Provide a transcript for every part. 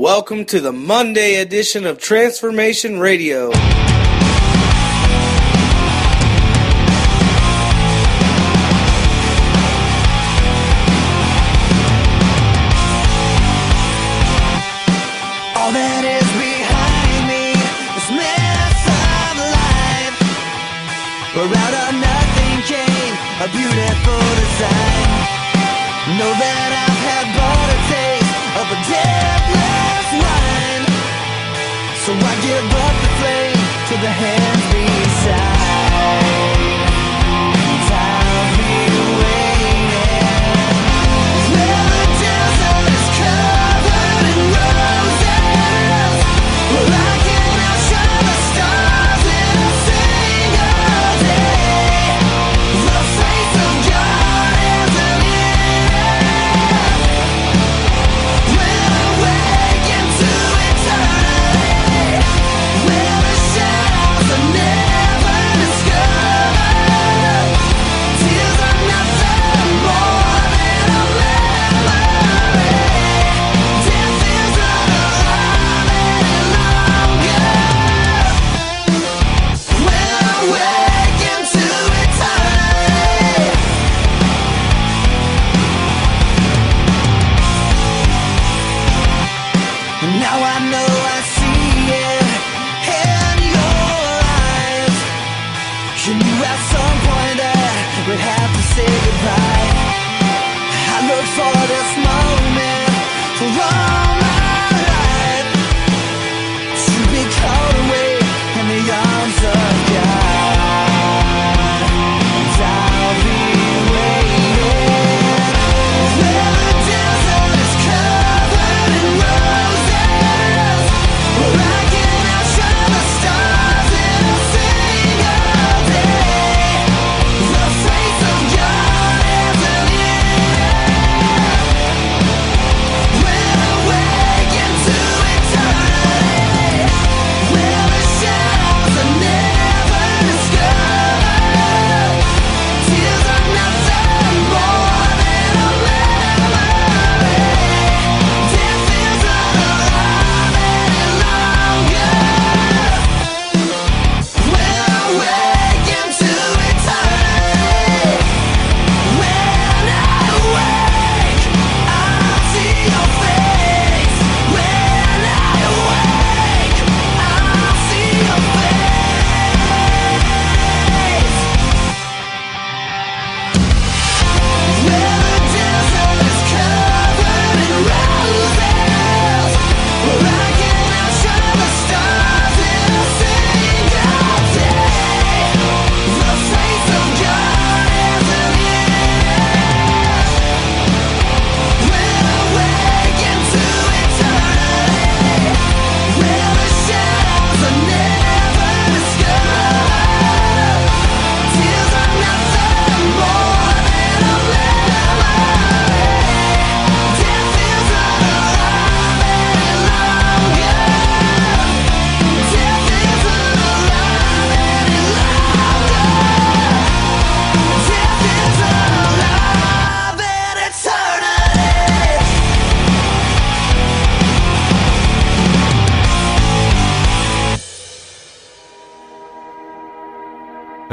Welcome to the Monday edition of Transformation Radio.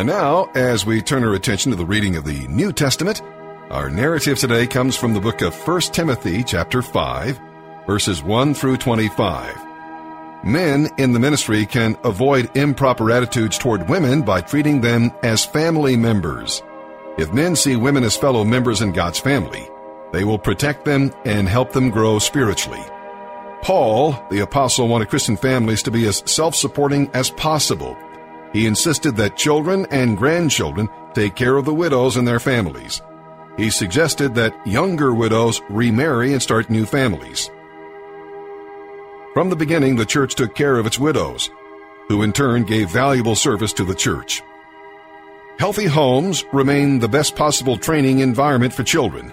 Now, as we turn our attention to the reading of the New Testament, our narrative today comes from the book of 1 Timothy chapter 5, verses 1 through 25. Men in the ministry can avoid improper attitudes toward women by treating them as family members. If men see women as fellow members in God's family, they will protect them and help them grow spiritually. Paul, the apostle, wanted Christian families to be as self-supporting as possible. He insisted that children and grandchildren take care of the widows and their families. He suggested that younger widows remarry and start new families. From the beginning, the church took care of its widows, who in turn gave valuable service to the church. Healthy homes remain the best possible training environment for children.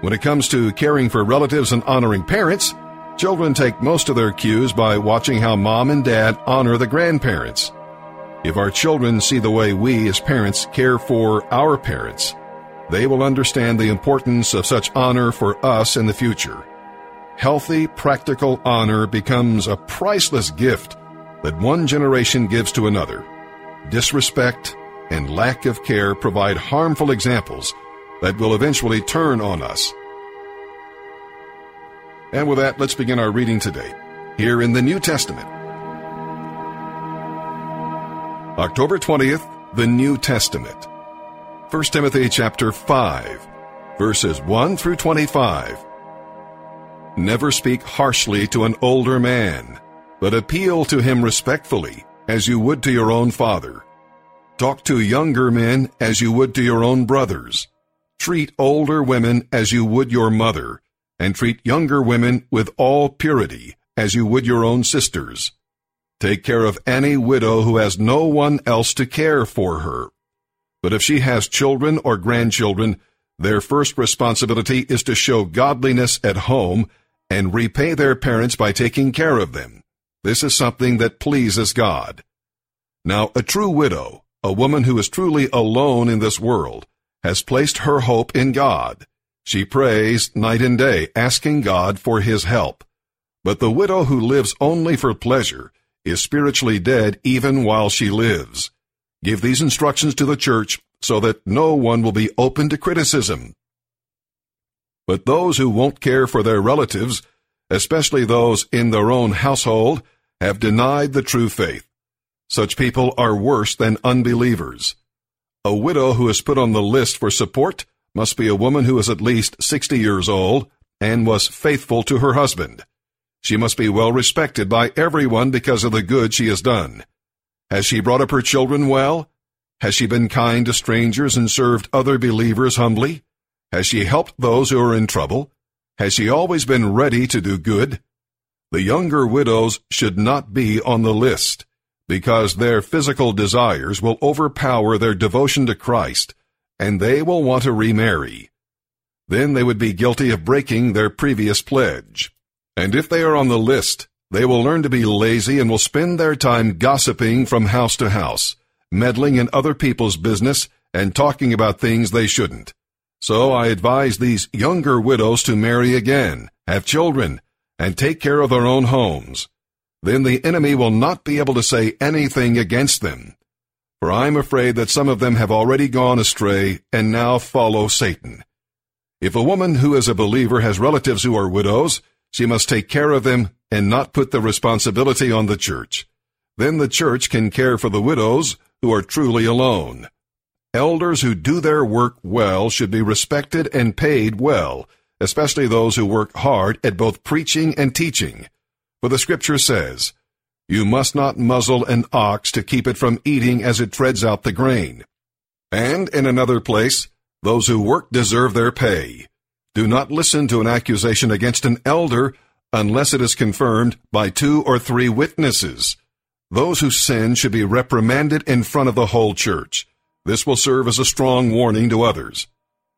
When it comes to caring for relatives and honoring parents, children take most of their cues by watching how mom and dad honor the grandparents. If our children see the way we as parents care for our parents, they will understand the importance of such honor for us in the future. healthy, practical honor becomes a priceless gift that one generation gives to another. Disrespect and lack of care provide harmful examples that will eventually turn on us. And with that, let's begin our reading today, here in the New Testament. October 20th, the New Testament. 1 Timothy chapter 5, verses 1 through 25. Never speak harshly to an older man, but appeal to him respectfully, as you would to your own father. Talk to younger men as you would to your own brothers. Treat older women as you would your mother, and treat younger women with all purity, as you would your own sisters. Take care of any widow who has no one else to care for her. But if she has children or grandchildren, their first responsibility is to show godliness at home and repay their parents by taking care of them. This is something that pleases God. Now, a true widow, a woman who is truly alone in this world, has placed her hope in God. She prays night and day, asking God for his help. But the widow who lives only for pleasure is spiritually dead even while she lives. Give these instructions to the church so that no one will be open to criticism. But those who won't care for their relatives, especially those in their own household, have denied the true faith. Such people are worse than unbelievers. A widow who is put on the list for support must be a woman who is at least 60 years old and was faithful to her husband. She must be well respected by everyone because of the good she has done. Has she brought up her children well? Has she been kind to strangers and served other believers humbly? Has she helped those who are in trouble? Has she always been ready to do good? The younger widows should not be on the list, because their physical desires will overpower their devotion to Christ, and they will want to remarry. Then they would be guilty of breaking their previous pledge. And if they are on the list, they will learn to be lazy and will spend their time gossiping from house to house, meddling in other people's business, and talking about things they shouldn't. So I advise these younger widows to marry again, have children, and take care of their own homes. Then the enemy will not be able to say anything against them. For I am afraid that some of them have already gone astray and now follow Satan. If a woman who is a believer has relatives who are widows, she must take care of them and not put the responsibility on the church. Then the church can care for the widows who are truly alone. Elders who do their work well should be respected and paid well, especially those who work hard at both preaching and teaching. For the scripture says, You must not muzzle an ox to keep it from eating as it treads out the grain. And in another place, those who work deserve their pay. Do not listen to an accusation against an elder unless it is confirmed by two or three witnesses. Those who sin should be reprimanded in front of the whole church. This will serve as a strong warning to others.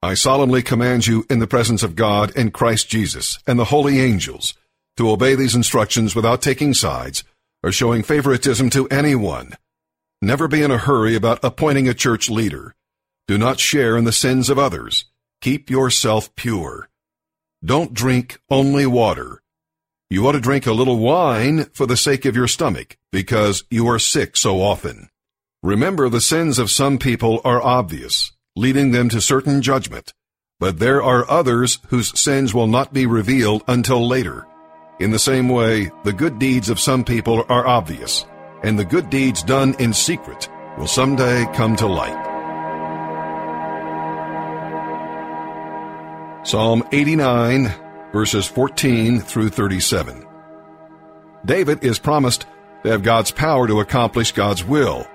I solemnly command you in the presence of God and Christ Jesus and the holy angels to obey these instructions without taking sides or showing favoritism to anyone. Never be in a hurry about appointing a church leader. Do not share in the sins of others. Keep yourself pure. Don't drink only water. You ought to drink a little wine for the sake of your stomach, because you are sick so often. Remember, the sins of some people are obvious, leading them to certain judgment, but there are others whose sins will not be revealed until later. In the same way, the good deeds of some people are obvious, and the good deeds done in secret will someday come to light. Psalm 89, verses 14 through 37. David is promised to have God's power to accomplish God's will.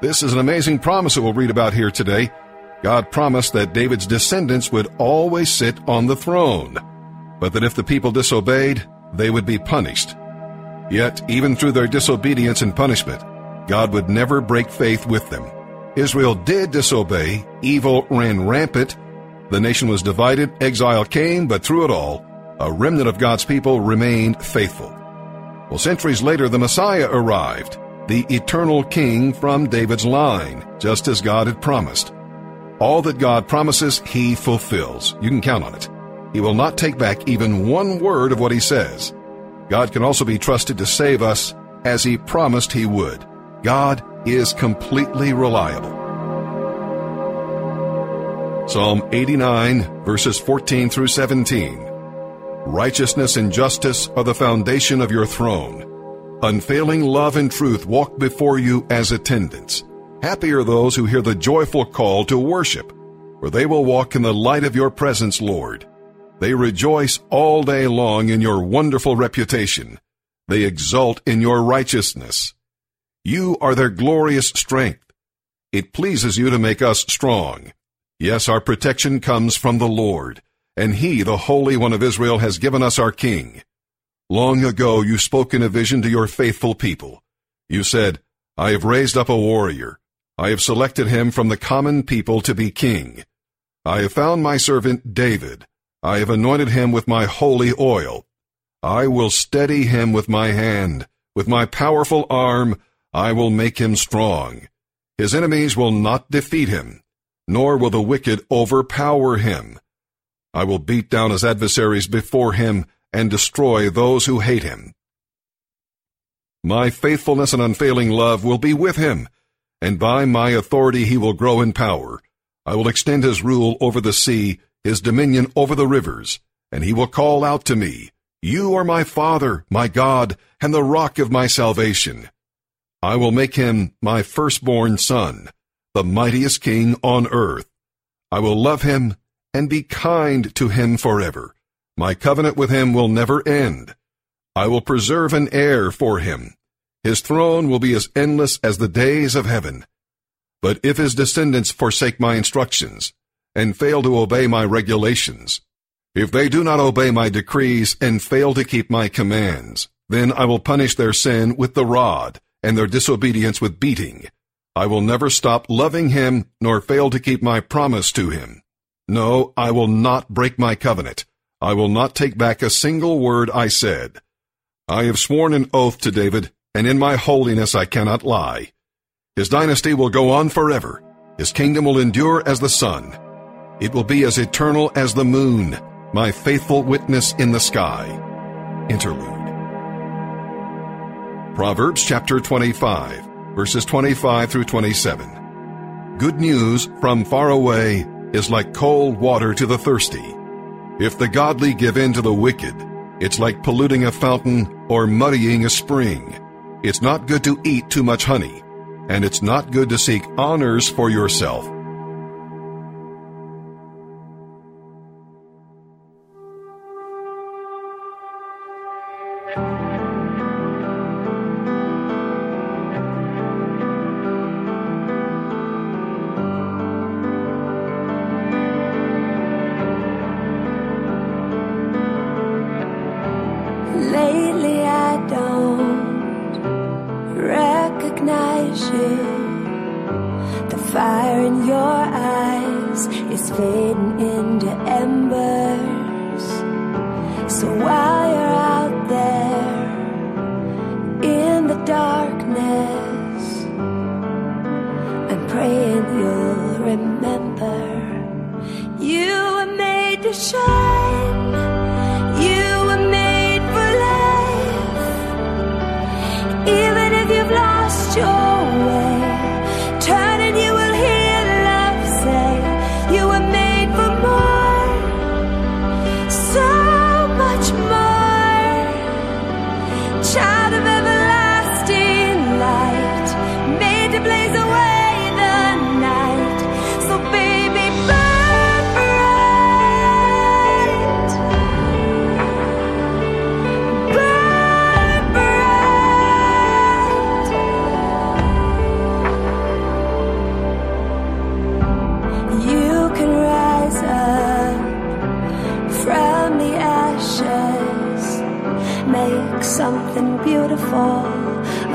This is an amazing promise that we'll read about here today. God promised that David's descendants would always sit on the throne, but that if the people disobeyed, they would be punished. Yet, even through their disobedience and punishment, God would never break faith with them. Israel did disobey, evil ran rampant, the nation was divided, exile came, but through it all, a remnant of God's people remained faithful. Well, centuries later, the Messiah arrived, the eternal king from David's line, just as God had promised. All that God promises, he fulfills. You can count on it. He will not take back even one word of what he says. God can also be trusted to save us as he promised he would. God is completely reliable. Psalm 89, verses 14 through 17. Righteousness and justice are the foundation of your throne. Unfailing love and truth walk before you as attendants. Happy are those who hear the joyful call to worship, for they will walk in the light of your presence, Lord. They rejoice all day long in your wonderful reputation. They exult in your righteousness. You are their glorious strength. It pleases you to make us strong. Yes, our protection comes from the Lord, and He, the Holy One of Israel, has given us our King. Long ago you spoke in a vision to your faithful people. You said, I have raised up a warrior. I have selected him from the common people to be king. I have found my servant David. I have anointed him with my holy oil. I will steady him with my hand. With my powerful arm, I will make him strong. His enemies will not defeat him, nor will the wicked overpower him. I will beat down his adversaries before him and destroy those who hate him. My faithfulness and unfailing love will be with him, and by my authority he will grow in power. I will extend his rule over the sea, his dominion over the rivers, and he will call out to me, You are my Father, my God, and the rock of my salvation. I will make him my firstborn son, the mightiest king on earth. I will love him and be kind to him forever. My covenant with him will never end. I will preserve an heir for him. His throne will be as endless as the days of heaven. But if his descendants forsake my instructions and fail to obey my regulations, if they do not obey my decrees and fail to keep my commands, then I will punish their sin with the rod and their disobedience with beating. I will never stop loving him nor fail to keep my promise to him. No, I will not break my covenant. I will not take back a single word I said. I have sworn an oath to David, and in my holiness I cannot lie. His dynasty will go on forever. His kingdom will endure as the sun. It will be as eternal as the moon, my faithful witness in the sky. Interlude. Proverbs chapter 25, verses 25 through 27. Good news from far away is like cold water to the thirsty. If the godly give in to the wicked, it's like polluting a fountain or muddying a spring. It's not good to eat too much honey, and it's not good to seek honors for yourself.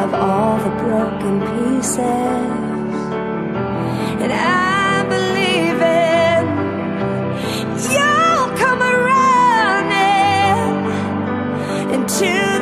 Of all the broken pieces. And I believe in you'll come running into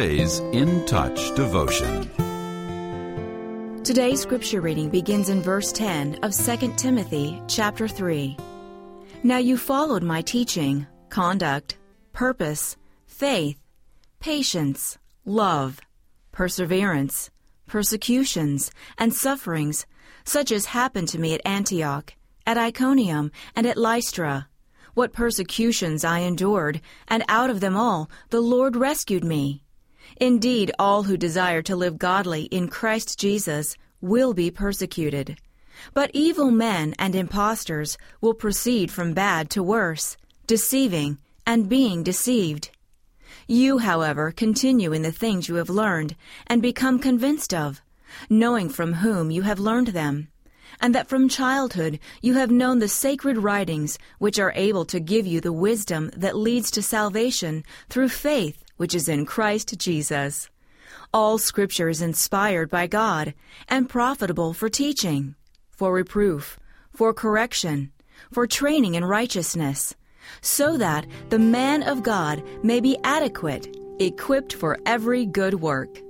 today's In Touch devotion. Today's scripture reading begins in verse 10 of 2 Timothy chapter 3. Now you followed my teaching, conduct, purpose, faith, patience, love, perseverance, persecutions, and sufferings, such as happened to me at Antioch, at Iconium, and at Lystra. What persecutions I endured, and out of them all the Lord rescued me. Indeed, all who desire to live godly in Christ Jesus will be persecuted. But evil men and impostors will proceed from bad to worse, deceiving and being deceived. You, however, continue in the things you have learned and become convinced of, knowing from whom you have learned them, and that from childhood you have known the sacred writings which are able to give you the wisdom that leads to salvation through faith which is in Christ Jesus. All Scripture is inspired by God and profitable for teaching, for reproof, for correction, for training in righteousness, so that the man of God may be adequate, equipped for every good work.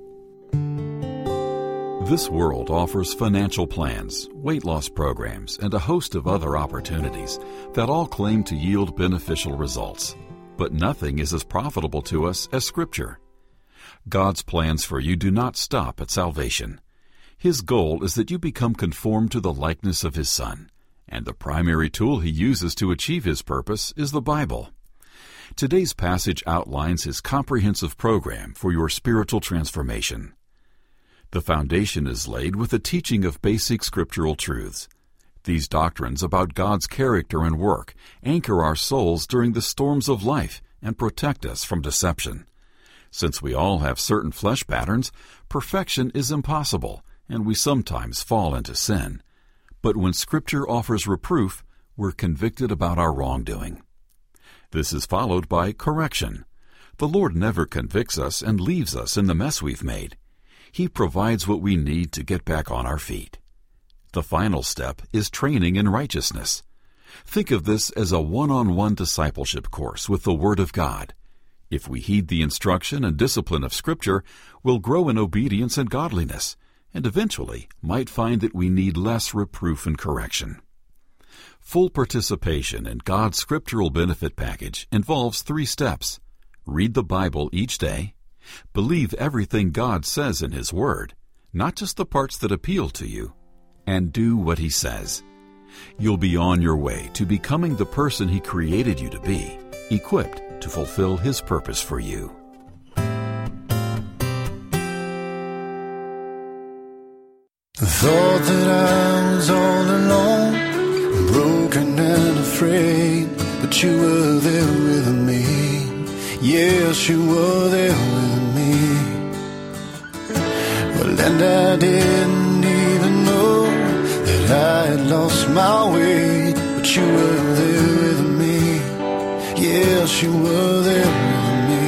This world offers financial plans, weight loss programs, and a host of other opportunities that all claim to yield beneficial results. But nothing is as profitable to us as Scripture. God's plans for you do not stop at salvation. His goal is that you become conformed to the likeness of His Son, and the primary tool He uses to achieve His purpose is the Bible. Today's passage outlines His comprehensive program for your spiritual transformation. The foundation is laid with the teaching of basic scriptural truths. These doctrines about God's character and work anchor our souls during the storms of life and protect us from deception. Since we all have certain flesh patterns, perfection is impossible, and we sometimes fall into sin. But when Scripture offers reproof, we're convicted about our wrongdoing. This is followed by correction. The Lord never convicts us and leaves us in the mess we've made. He provides what we need to get back on our feet. The final step is training in righteousness. Think of this as a one on one discipleship course with the Word of God. If we heed the instruction and discipline of Scripture, we'll grow in obedience and godliness, and eventually might find that we need less reproof and correction. Full participation in God's scriptural benefit package involves three steps read the Bible each day, believe everything God says in His Word, not just the parts that appeal to you, and do what He says. You'll be on your way to becoming the person He created you to be, equipped to fulfill His purpose for you. Thought that I was all alone, broken and afraid, but you were there with me. Yes, you were there with me. Well, and I didn't I had lost my way, but you were there with me. Yes, you were there with me.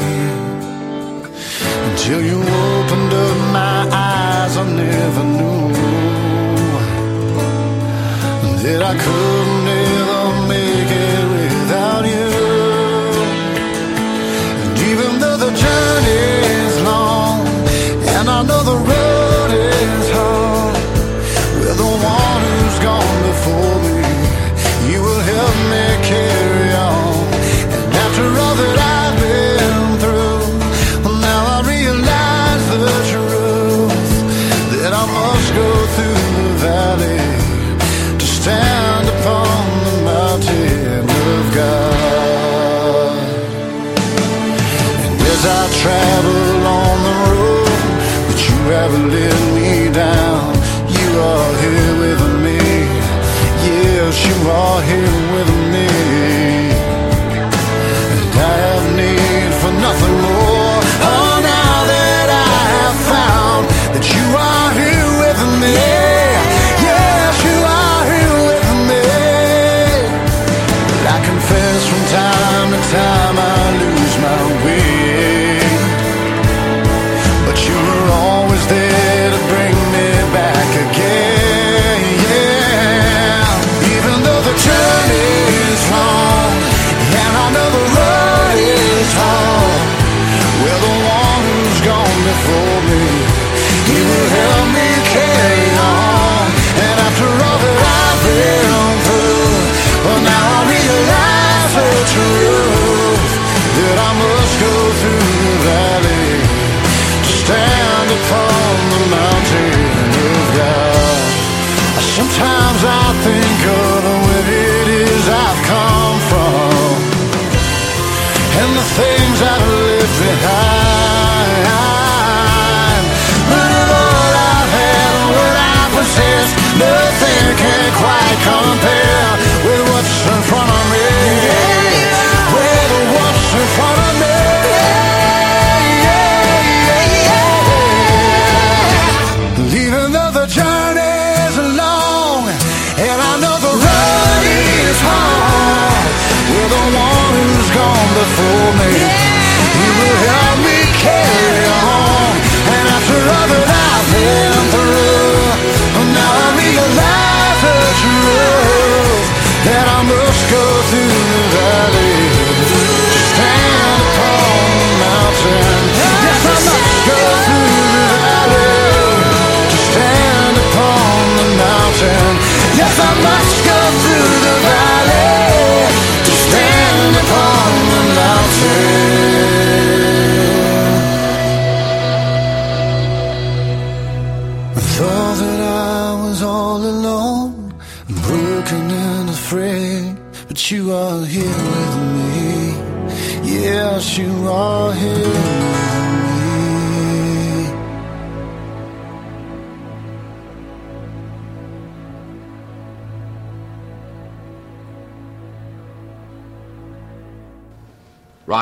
Until you opened up my eyes, I never knew that I could are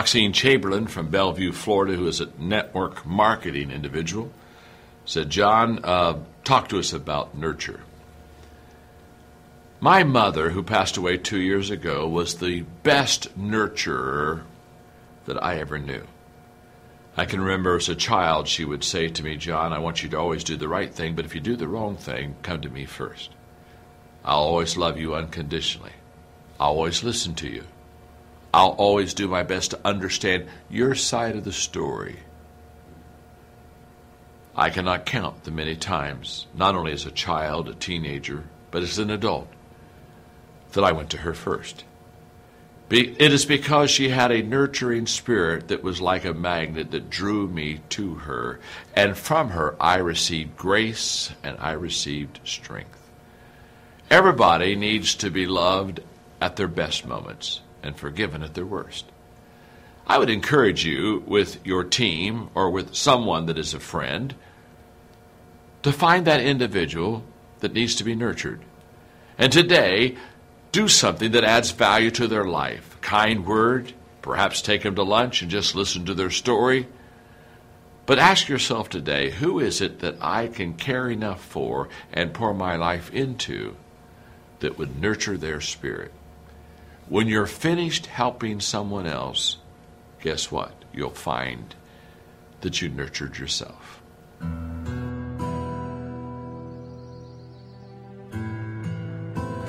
Roxine Chamberlain from Belleview, Florida, who is a network marketing individual, said, John, uh, talk to us about nurture. My mother, who passed away two years ago, was the best nurturer that I ever knew. I can remember as a child, she would say to me, John, I want you to always do the right thing, but if you do the wrong thing, come to me first. I'll always love you unconditionally. I'll always listen to you. I'll always do my best to understand your side of the story. I cannot count the many times, not only as a child, a teenager, but as an adult, that I went to her first. Be- It is because she had a nurturing spirit that was like a magnet that drew me to her, and from her I received grace and I received strength. Everybody needs to be loved at their best moments and forgiven at their worst. I would encourage you with your team or with someone that is a friend to find that individual that needs to be nurtured. And today, do something that adds value to their life. Kind word, perhaps take them to lunch and just listen to their story. But ask yourself today who is it that I can care enough for and pour my life into that would nurture their spirit? When you're finished helping someone else, guess what? You'll find that you nurtured yourself.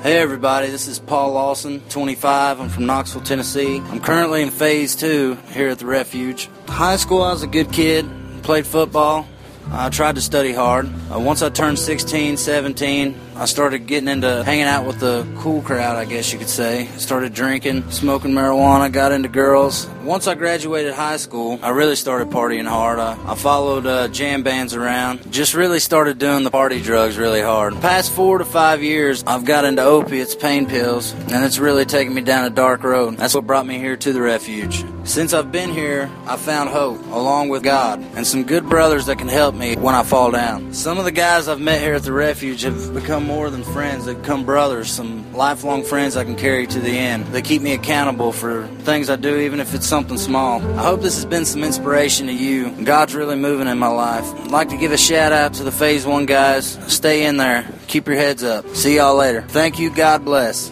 Hey everybody, this is Paul Lawson, 25. I'm from Knoxville, Tennessee. I'm currently in phase two here at the refuge. High school, I was a good kid, played football. I tried to study hard. Uh, once I turned 16, 17, I started getting into hanging out with the cool crowd, I guess you could say. Started drinking, smoking marijuana, got into girls. Once I graduated high school, I really started partying hard. I, I followed uh, jam bands around, just really started doing the party drugs really hard. Past four to five years, I've got into opiates, pain pills, and it's really taken me down a dark road. That's what brought me here to the refuge. Since I've been here, I found hope, along with God, and some good brothers that can help me when I fall down. Some of the guys I've met here at the refuge have become more than friends, they've become brothers, some lifelong friends I can carry to the end. They keep me accountable for things I do, even if it's something small. I hope this has been some inspiration to you. God's really moving in my life. I'd like to give a shout out to the Phase 1 guys. Stay in there, keep your heads up. See y'all later. Thank you, God bless.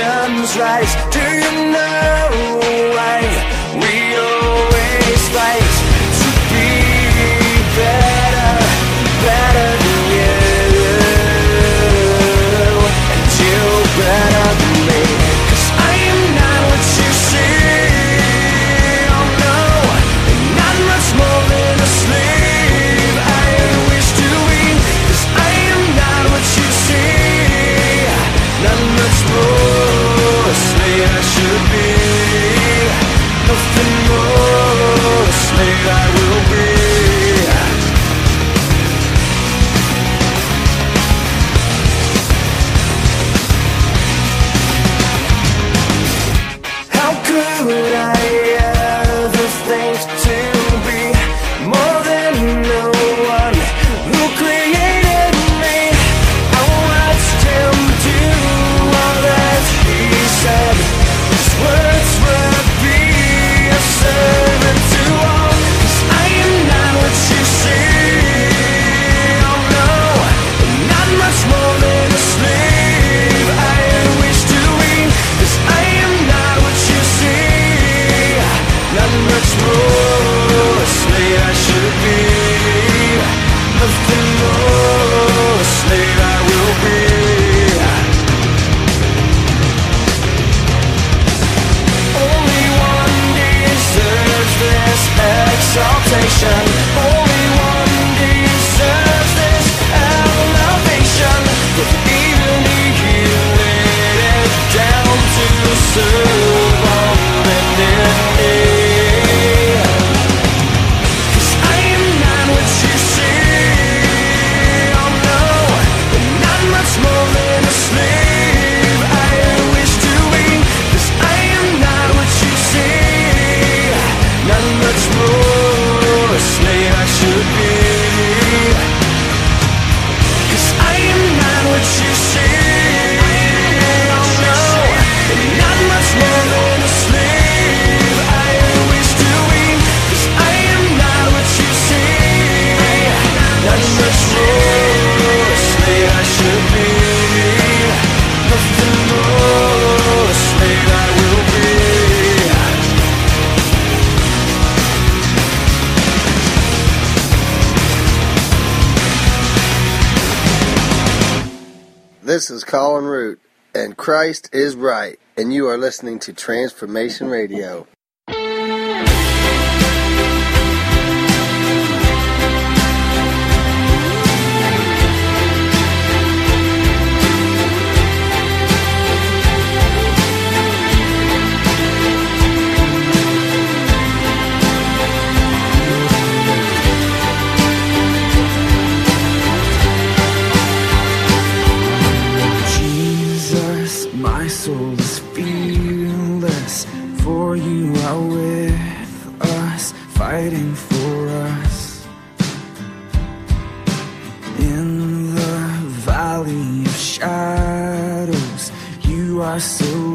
Tensions rise? Christ is right, and you are listening to Transformation Radio. You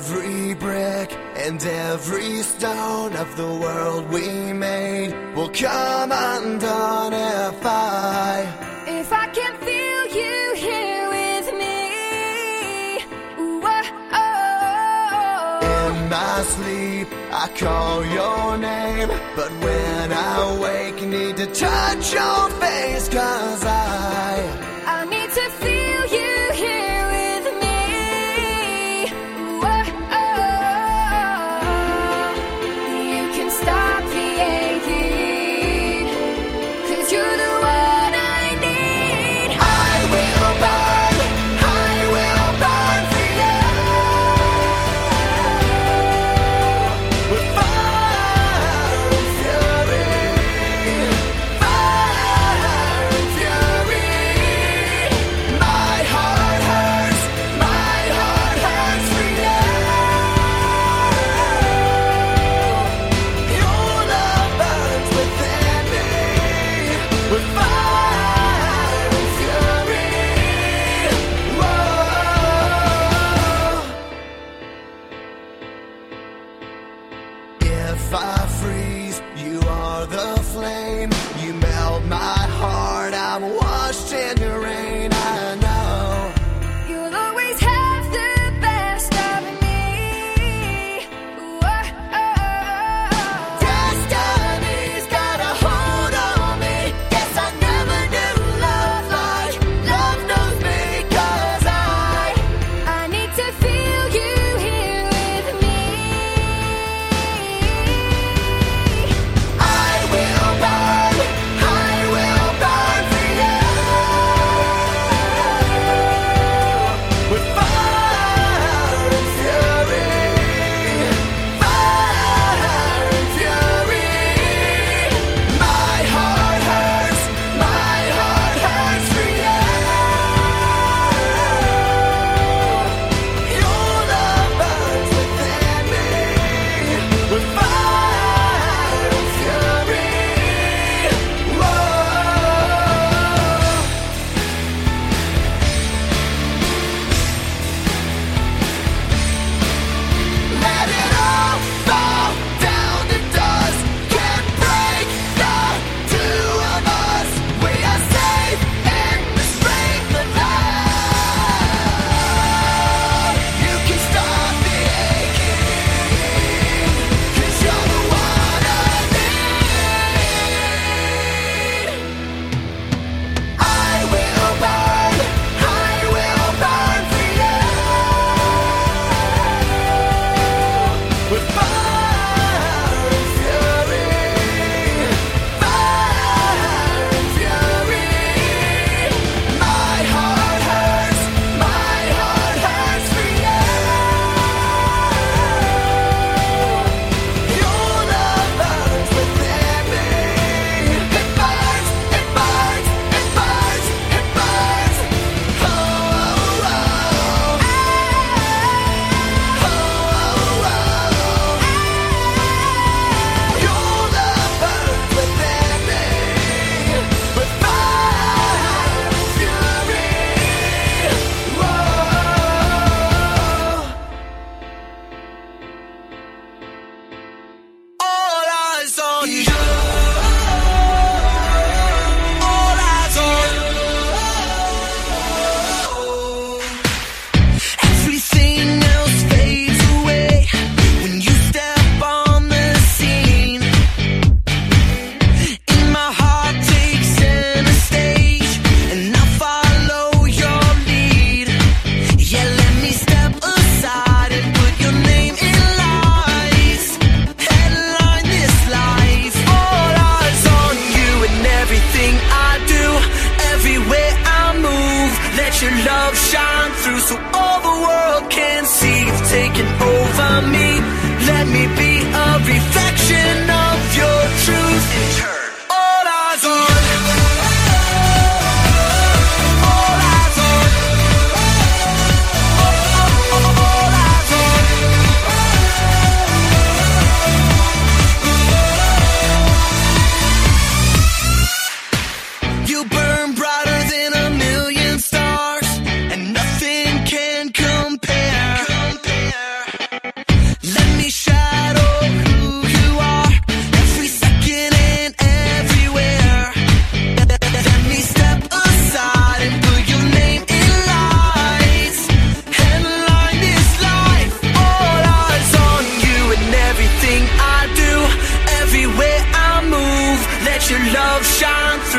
Every brick and every stone of the world we made will come undone if I, if I can feel you here with me. Whoa. In my sleep, I call your name, but when I wake, need to touch your face, cause I.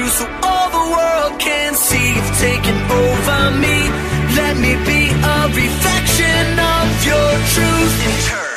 so all the world can see you've taken over me. Let me be a reflection of your truth.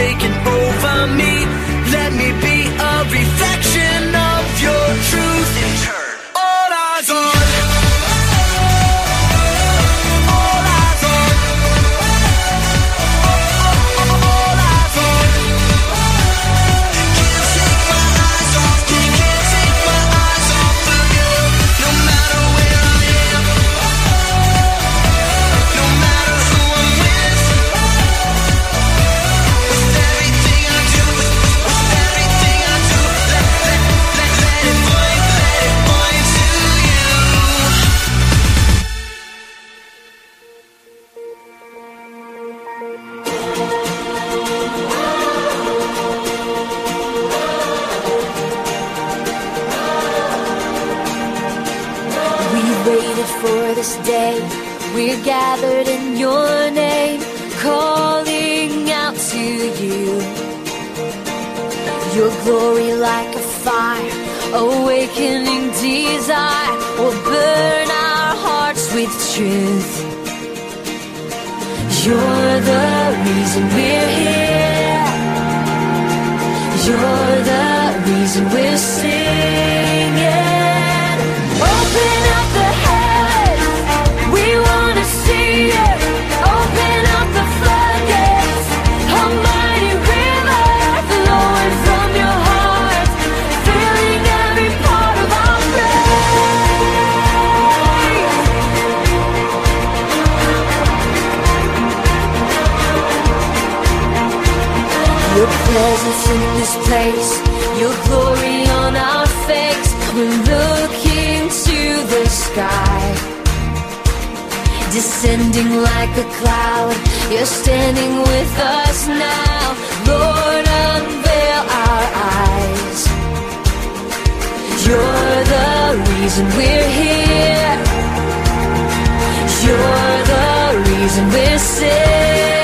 taken this day. We're gathered in your name, calling out to you. Your glory like a fire, awakening desire will burn our hearts with truth. You're the reason we're here. You're the reason we're still. presence in this place, your glory on our face. We're looking to the sky, descending like a cloud. You're standing with us now, Lord. Unveil our eyes. You're the reason we're here. You're the reason we're saved.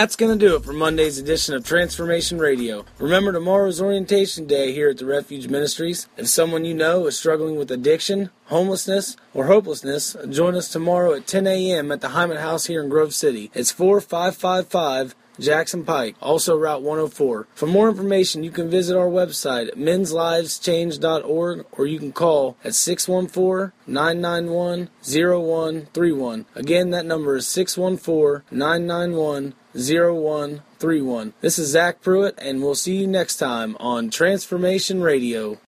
That's going to do it for Monday's edition of Transformation Radio. Remember, tomorrow's orientation day here at the Refuge Ministries. If someone you know is struggling with addiction, homelessness, or hopelessness, join us tomorrow at 10 a.m. at the Hyman House here in Grove City. It's 4555 Jackson Pike, also Route 104. For more information, you can visit our website at menslivechange.org or you can call at 614 991 0131. Again, that number is 614 991 0131. This is Zach Pruitt, and we'll see you next time on Transformation Radio.